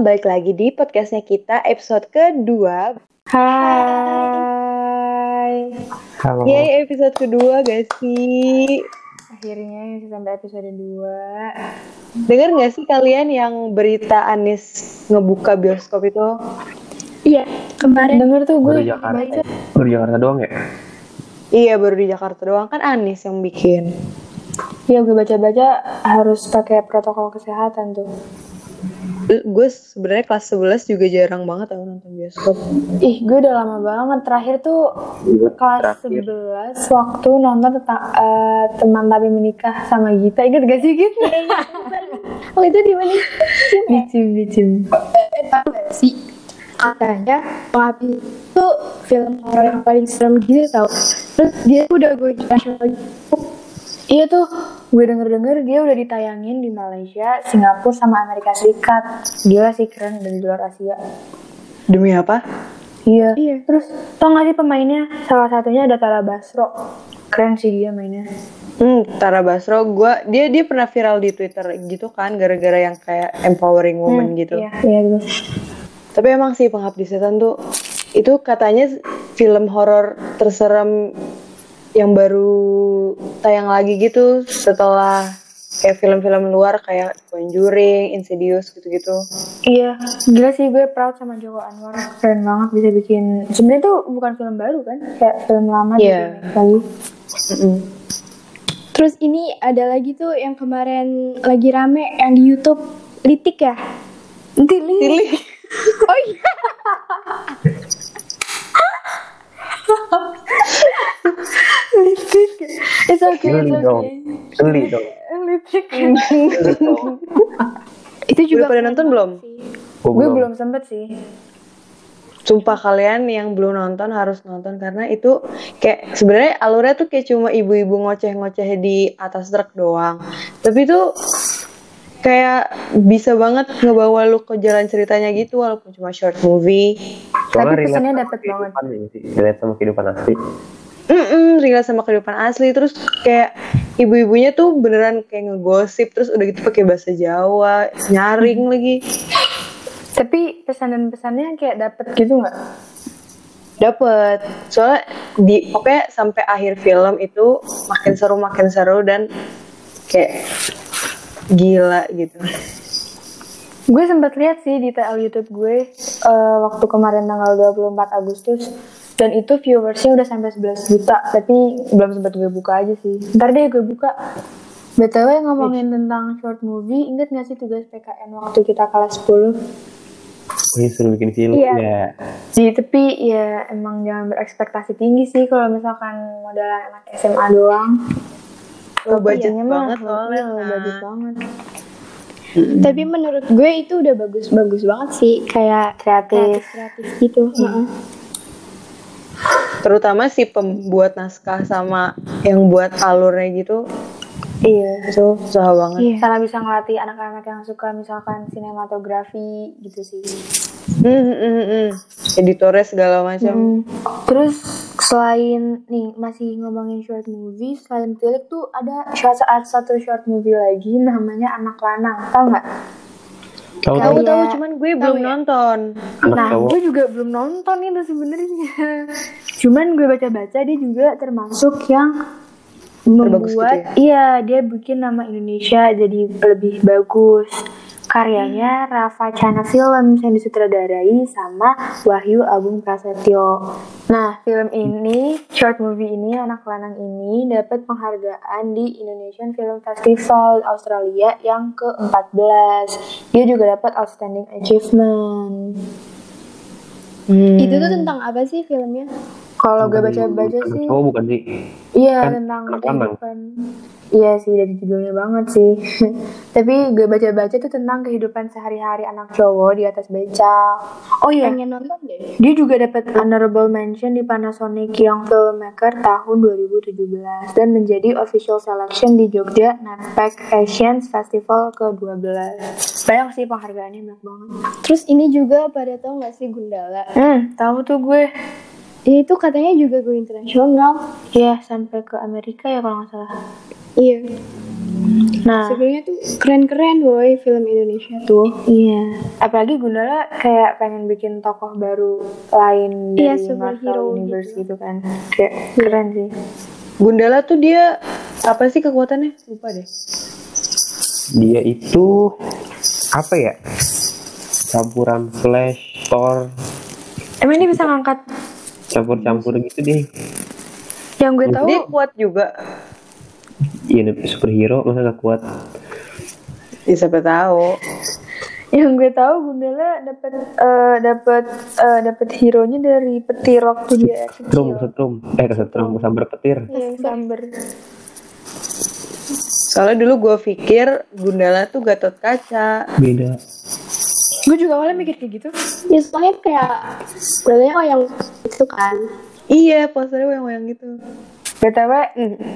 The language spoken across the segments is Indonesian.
balik lagi di podcastnya kita episode kedua. Hai. Halo. Yeay episode kedua guys sih. Akhirnya bisa sampai episode 2. Dengar nggak sih kalian yang berita Anis ngebuka bioskop itu? Iya, kemarin Denger tuh gue Baru Jakarta. baca. Baru Jakarta doang ya? Iya baru di Jakarta doang kan Anis yang bikin. Iya gue baca-baca harus pakai protokol kesehatan tuh. Gue sebenarnya kelas 11 juga jarang banget tau nonton bioskop. Ih, gue udah lama banget. Terakhir tuh kelas Terakhir. 11 waktu nonton tentang eh, teman tapi menikah sama Gita. Ingat gak sih Gita? oh itu di mana? Bicim, bicim. Eh, tahu gak sih? Katanya Pengabdi itu film horor yang paling serem gitu tau. Terus dia udah gue internasional gitu. Iya tuh, gue denger-denger dia udah ditayangin di Malaysia, Singapura, sama Amerika Serikat. Gila sih keren dari luar Asia. Demi apa? Iya. Iya. Terus tau gak sih pemainnya? Salah satunya ada Tara Basro. Keren sih dia mainnya. Hmm, Tara Basro, gua dia dia pernah viral di Twitter gitu kan, gara-gara yang kayak empowering woman gitu. Iya, iya gitu. Tapi emang sih Pengabdi Setan tuh itu katanya film horor terserem yang baru tayang lagi gitu setelah kayak film-film luar kayak Conjuring, Insidious gitu-gitu. Iya, gila sih gue proud sama Joko Anwar. Keren banget bisa bikin. Sebenarnya tuh bukan film baru kan, kayak film lama Iya. di lagi. Mm-mm. Terus ini ada lagi tuh yang kemarin lagi rame yang di YouTube Litik ya. Nanti li. Oh iya. Litik. It's okay, Geli it's dong. okay. Geli dong. Litik. Itu Udah juga pada nonton belum? Gua gue belum sempet sih. Sumpah kalian yang belum nonton harus nonton karena itu kayak sebenarnya alurnya tuh kayak cuma ibu-ibu ngoceh-ngoceh di atas truk doang. Tapi tuh kayak bisa banget ngebawa lu ke jalan ceritanya gitu walaupun cuma short movie. Soalnya Tapi pesannya dapet banget. Relate sama kehidupan asli. Mm-mm, relate sama kehidupan asli terus kayak ibu-ibunya tuh beneran kayak ngegosip terus udah gitu pakai bahasa Jawa nyaring lagi Tapi pesan dan pesannya kayak dapet gitu nggak? dapet soalnya di pokoknya sampai akhir film itu makin seru makin seru dan kayak gila gitu Gue sempat lihat sih di TL YouTube gue eh, waktu kemarin tanggal 24 Agustus dan itu viewersnya udah sampai 11 juta tapi belum sempat gue buka aja sih. Ntar deh gue buka. BTW ngomongin tentang short movie, inget gak sih tugas PKN waktu kita kelas 10? Oh iya suruh bikin film Iya. ya. Di tapi ya emang jangan berekspektasi tinggi sih kalau misalkan modal anak SMA doang. oh, budget Iya, mah, banget soalnya iya, kan. budget banget. Tapi menurut gue itu udah bagus-bagus banget sih kayak Kreatif. kreatif gitu. Heeh. terutama si pembuat naskah sama yang buat alurnya gitu Iya. itu susah banget Iya. Sana bisa ngelatih anak-anak yang suka misalkan sinematografi gitu sih. Hmm, hmm, hmm, hmm. editornya segala macam Hmm. Terus selain nih masih ngomongin short movie, selain Tilik tuh ada short saat satu short movie lagi namanya Anak Lanang, tau nggak? Tahu tahu tahu. tahu cuman gue belum ya? nonton Anak Nah, cowok. gue juga belum nonton itu sebenarnya. Cuman gue baca-baca dia juga termasuk yang gitu membuat, iya dia bikin nama Indonesia jadi lebih bagus. Karyanya Rafa Chana Films yang disutradarai sama Wahyu Agung Prasetyo. Nah, film ini, short movie ini, Anak Lanang ini dapat penghargaan di Indonesian Film Festival Australia yang ke-14. Dia juga dapat Outstanding Achievement. Hmm. Itu tuh tentang apa sih filmnya? Kalau gue baca-baca sih, Cowok bukan sih? iya kan tentang anak lanang. Iya sih dari judulnya banget sih. Tapi gue baca-baca tuh tentang kehidupan sehari-hari anak cowok di atas beca. Oh iya, Pengen nonton deh. dia juga dapat honorable mention di Panasonic Young Filmmaker tahun 2017 dan menjadi official selection di Jogja Netpack Asians Festival ke-12. Banyak sih penghargaannya banyak banget. Terus ini juga pada tau gak sih Gundala? Hmm, tahu tuh gue. Itu katanya juga go internasional. Ya sampai ke Amerika ya kalau nggak salah. Iya. Nah, Sebenarnya tuh keren-keren boy film Indonesia tuh. iya. Apalagi Gundala kayak pengen bikin tokoh baru lain Iya, dari superhero Marvel Universe gitu. gitu. kan. Kayak keren sih. Gundala tuh dia apa sih kekuatannya? Lupa deh. Dia itu apa ya? Campuran Flash, Thor, Emang dia bisa ngangkat campur-campur gitu deh. yang gue tahu Dia kuat juga. Iya, superhero masa gak kuat? Ya, siapa tahu. yang gue tahu Gundala dapat eh dapat eh dapat hero-nya dari petir waktu dia Setrum, kecil. setrum. Eh, kesetrum, sambar petir. Iya, yang samber. Soalnya dulu gue pikir Gundala tuh Gatot Kaca. Beda. Gue juga awalnya mikir kayak gitu. Ya soalnya kayak sebenarnya oh yang itu kan. Iya, posternya wayang-wayang gitu. BTW,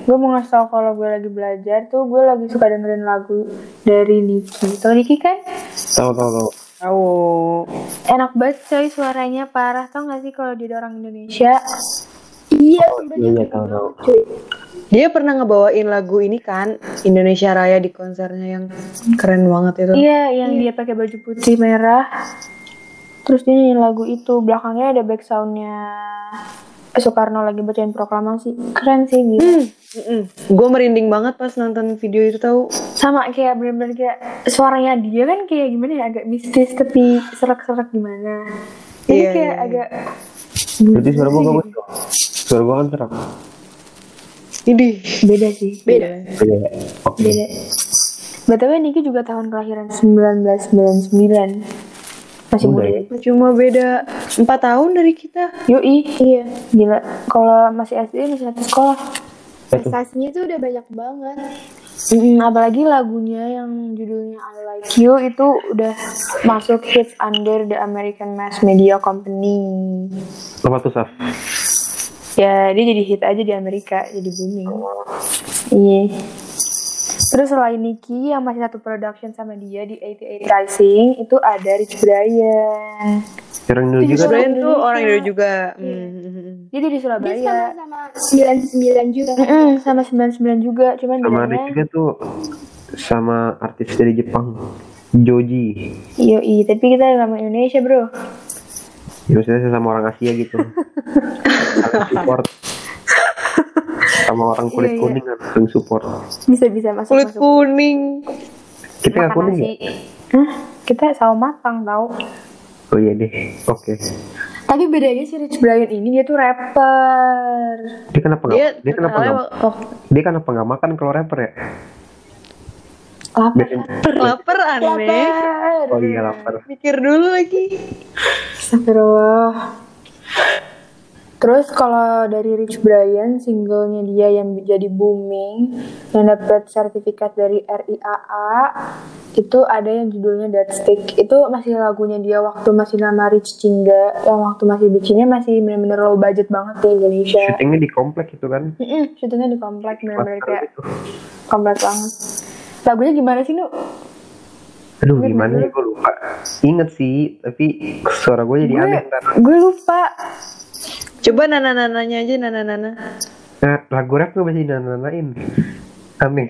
gue mau ngasih tau kalau gue lagi belajar tuh gue lagi suka dengerin lagu dari Niki. Tau Niki kan? Tahu, tahu, tahu. Tahu. Enak banget coy suaranya parah. Tau gak sih kalau dia orang Indonesia? Iya, Iya, iya, tahu, tahu. Dia pernah ngebawain lagu ini kan Indonesia Raya di konsernya yang keren banget itu. Iya, yang dia pakai baju putih merah. Terus dia nyanyiin lagu itu. Belakangnya ada back soundnya Soekarno lagi bacain proklamasi. Keren sih gitu. Gue merinding banget pas nonton video itu tahu. Sama kayak bener-bener kayak suaranya dia kan kayak gimana ya agak mistis tapi serak-serak gimana. Jadi Iya, kayak iya, agak Berarti suara gua gak betul. Suara gua kan serak. Ini beda sih. beda. Beda. Oke. Beda. BTW Niki juga tahun kelahiran 1999. Masih Muda muda. ya. Cuma beda 4 tahun dari kita. Yoi. Iya. Gila. Kalau masih SD masih satu sekolah. Prestasinya tuh udah banyak banget. Mm, apalagi lagunya yang judulnya I Like You itu udah masuk hits under the American Mass Media Company. Apa tuh, Saf? Ya dia jadi hit aja di Amerika, jadi booming. Iya. Terus selain Nicky yang masih satu production sama dia di 88 Rising itu ada Rich Brian. Orang dulu juga Brian Indonesia. tuh orang Indo juga. Hmm. Dia dari Dia Surabaya. sama-sama 99 juga. Mm-mm, sama 99 juga, cuman sama juga tuh sama artis dari Jepang Joji Yoi, tapi kita mau Indonesia bro. ya maksudnya sama orang Asia gitu saling support sama orang kulit Iya, iya. kuning kan saling support Bisa bisa masuk Kulit masuk. kuning. kita nggak Makan kuning ya nasi. Hah? Kita sawo matang tau. oh iya deh oke Tapi bedanya si Rich Brian ini dia tuh rapper. dia kenapa Dia nggak dia kenapa terkenalnya nggak wak- dia kenapa nggak makan kalau rapper ya Lapar. Biasanya- lapar aneh. Lapar. oh iya lapar Mikir dulu lagi. Astagfirullah. Terus kalau dari Rich Brian, singlenya dia yang jadi booming, yang dapat sertifikat dari RIAA, itu ada yang judulnya Dead Stick. Itu masih lagunya dia waktu masih nama Rich Cingga, yang waktu masih bikinnya masih bener-bener low budget banget di Indonesia. syutingnya di komplek itu kan Mm-mm, syutingnya di komplek, bener-bener kayak gitu. komplek banget. Lagunya gimana sih, Nu? aduh Ingat gimana ya gue lupa inget sih tapi suara gue jadi aneh ntar Gue lupa. Coba nana-nananya aja nana-nana. nah, lagu rap gue masih nanain aneh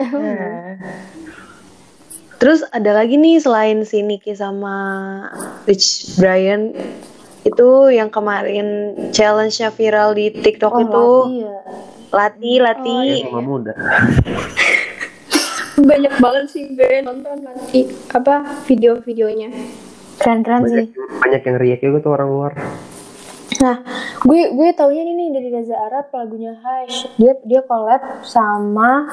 Terus ada lagi nih selain si Nicky sama Rich Brian itu yang kemarin challenge-nya viral di TikTok Oh, itu Lati ya. Lati Lati. yang mama muda Banyak banget sih gue nonton nanti apa video-videonya. Keren-keren sih. banyak, banyak yang riak juga tuh orang luar Nah, gue gue taunya ini nih dari Reza Arab lagunya Hush. Dia dia collab sama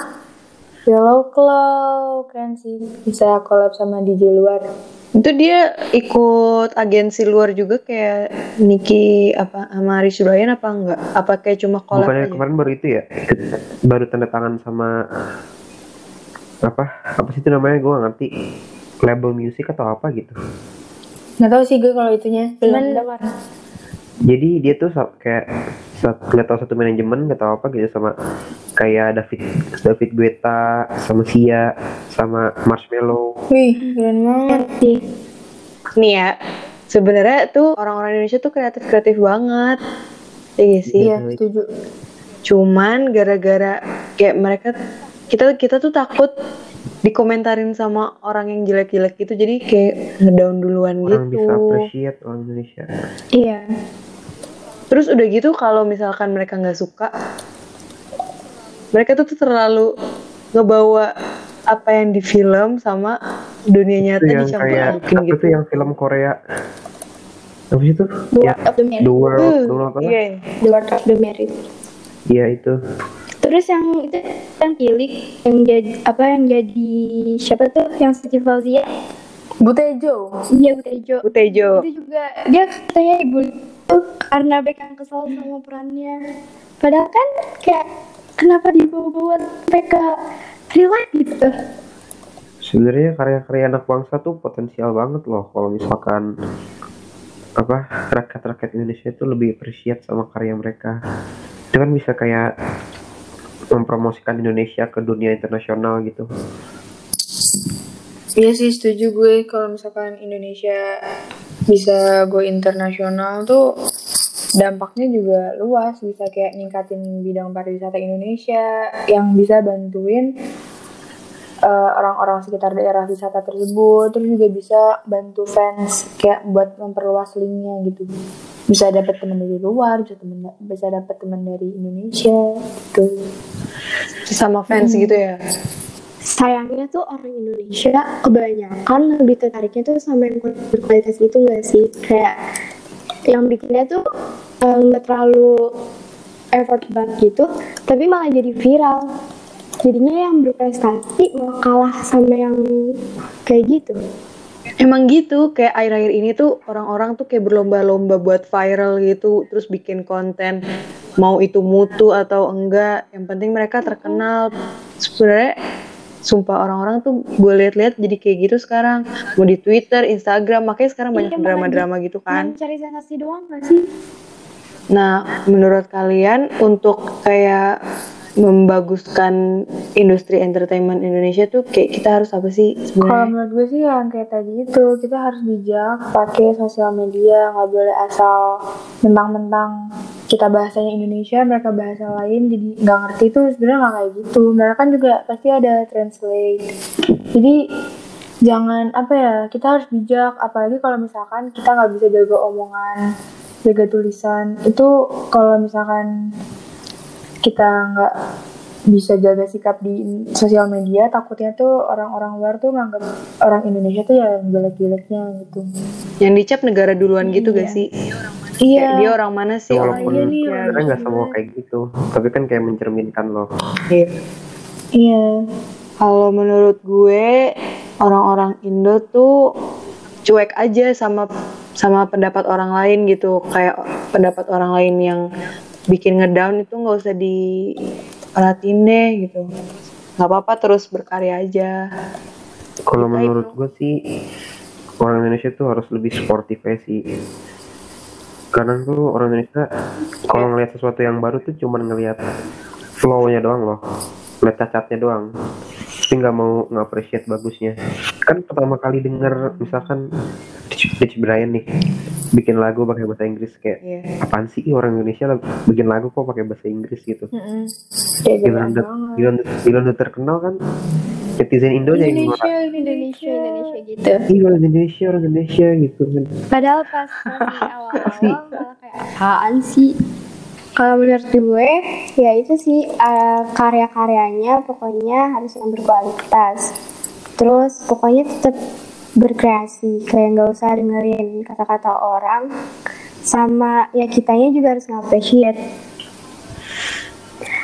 Yellow Claw, keren sih. Bisa collab sama DJ luar. Itu dia ikut agensi luar juga kayak Nicky apa sama Rich Brian apa enggak? Apa kayak cuma collab bukannya aja? kemarin baru itu ya baru tanda tangan sama apa apa sih itu namanya gue gak ngerti label music atau apa gitu Nggak tahu sih gue kalau itunya. Belum Cuman. Jadi dia tuh kayak nggak tahu satu manajemen nggak tahu apa gitu sama kayak David David Guetta sama Sia sama Marshmello wih, keren banget. Sih. Nih ya, sebenarnya tuh orang-orang Indonesia tuh kreatif-kreatif banget. Ya nggak sih? Iya, setuju. Cuman gara-gara kayak mereka kita kita tuh takut dikomentarin sama orang yang jelek-jelek gitu jadi kayak ngedown duluan orang gitu bisa appreciate orang Indonesia Iya. Terus udah gitu kalau misalkan mereka nggak suka mereka tuh, tuh terlalu ngebawa apa yang di film sama dunia nyata itu yang dicampur kayak adukin apa gitu tuh yang film Korea apa sih itu The ya World of the Merit. The World Uh, The World apa iya The World of the Merit. iya itu Terus yang itu yang pilih yang jadi apa yang jadi siapa tuh yang Siti Fauzia? Butejo. Iya Butejo. Butejo Itu juga dia katanya ibu karena Beckham kesal sama perannya. Padahal kan kayak kenapa dibawa-bawa sampai ke real life gitu. sebenarnya karya-karya anak bangsa tuh potensial banget loh kalau misalkan apa rakyat-rakyat Indonesia itu lebih appreciate sama karya mereka itu kan bisa kayak mempromosikan Indonesia ke dunia internasional gitu Iya sih setuju gue kalau misalkan Indonesia bisa go internasional tuh dampaknya juga luas. Bisa kayak ningkatin bidang pariwisata Indonesia yang bisa bantuin eh, orang-orang sekitar daerah wisata tersebut. Terus juga bisa bantu fans kayak buat memperluas linknya gitu. Bisa dapat teman dari luar bisa temen bisa dapat teman dari Indonesia gitu. Sama fans gitu ya Sayangnya tuh orang Indonesia kebanyakan lebih tertariknya tuh sama yang berkualitas gitu gak sih? Kayak yang bikinnya tuh eh, nggak terlalu effort banget gitu, tapi malah jadi viral. Jadinya yang berprestasi malah kalah sama yang kayak gitu. Emang gitu, kayak akhir-akhir ini tuh orang-orang tuh kayak berlomba-lomba buat viral gitu, terus bikin konten, mau itu mutu atau enggak, yang penting mereka terkenal. Sebenarnya, sumpah orang-orang tuh gue lihat-lihat jadi kayak gitu sekarang, mau di Twitter, Instagram, makanya sekarang banyak Iya, drama-drama gitu kan. Mencari sensasi doang gak sih? Nah, menurut kalian untuk kayak membaguskan industri entertainment Indonesia tuh kayak kita harus apa sih Kalau sebenarnya? menurut gue sih yang kayak tadi itu kita harus bijak pakai sosial media nggak boleh asal mentang-mentang kita bahasanya Indonesia mereka bahasa lain jadi nggak ngerti tuh sebenarnya nggak kayak gitu. Mereka kan juga pasti ada translate. Jadi jangan apa ya kita harus bijak. Apalagi kalau misalkan kita nggak bisa jaga omongan jaga tulisan itu kalau misalkan kita nggak bisa jaga sikap di sosial media takutnya tuh orang-orang luar tuh nganggap orang Indonesia tuh ya yang jelek-jeleknya gitu. Yang dicap negara duluan gitu gak sih? Kayak dia orang mana sih? Ya, Orang walaupun iya nih, sebenarnya nggak semua kayak gitu. Tapi kan kayak mencerminkan loh. Iya. iya. Kalau menurut gue orang-orang Indo tuh cuek aja sama sama pendapat orang lain gitu. Kayak pendapat orang lain yang bikin ngedown itu nggak usah diperhatiin deh gitu. Nggak apa-apa terus berkarya aja. Kalau menurut gue sih orang Indonesia tuh harus lebih sportif aja sih karena tuh orang Indonesia kalau ngelihat sesuatu yang baru tuh cuman ngelihat flow-nya doang loh. Ngeliat cacatnya doang. Tapi nggak mau nge-appreciate bagusnya. Kan pertama kali denger misalkan Rich, Brian nih bikin lagu pakai bahasa Inggris kayak Iya. apaan sih Ih, orang Indonesia lah bikin lagu kok pakai bahasa Inggris? gitu. Kayak gitu gila udah gila udah terkenal kan netizen Indo Indonesia ngora- Indonesia, Indonesia gitu. Ih, orang Indonesia orang Indonesia gitu Padahal pas masih awal-awal malah kayak apaan sih? Kalau menurut gue, ya itu sih eh, karya-karyanya pokoknya harus yang berkualitas. Terus pokoknya tetap berkreasi, kayak nggak usah dengerin kata-kata orang. Sama ya kitanya juga harus nge-appreciate.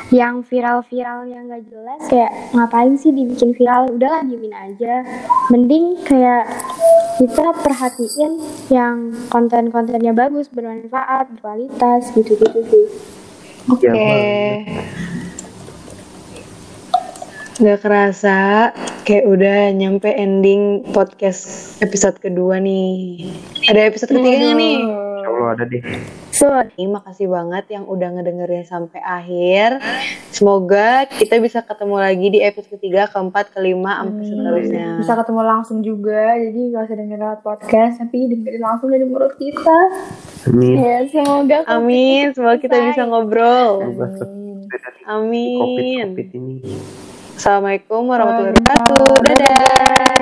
Yang viral-viral yang nggak jelas kayak ngapain sih dibikin viral? Udahlah diemin aja. Mending kayak kita perhatiin yang konten-kontennya bagus, bermanfaat, berkualitas, gitu-gitu sih. Oke. Ya, Bang. Gak kerasa kayak udah nyampe ending podcast episode kedua nih. Ada episode ketiga nggak nih? Insya Allah ada deh So, Terima kasih banget yang udah ngedengerin sampai akhir. Semoga kita bisa ketemu lagi di episode ketiga, keempat, kelima, sampai seterusnya. bisa ketemu langsung juga jadi gak usah dengerin lewat podcast tapi dengerin langsung dari mulut kita Amin ya semoga Amin, semoga kita bisa ngobrol. Amin. Amin. covid covid ini Assalamualaikum warahmatullahi wabarakatuh. Dadah.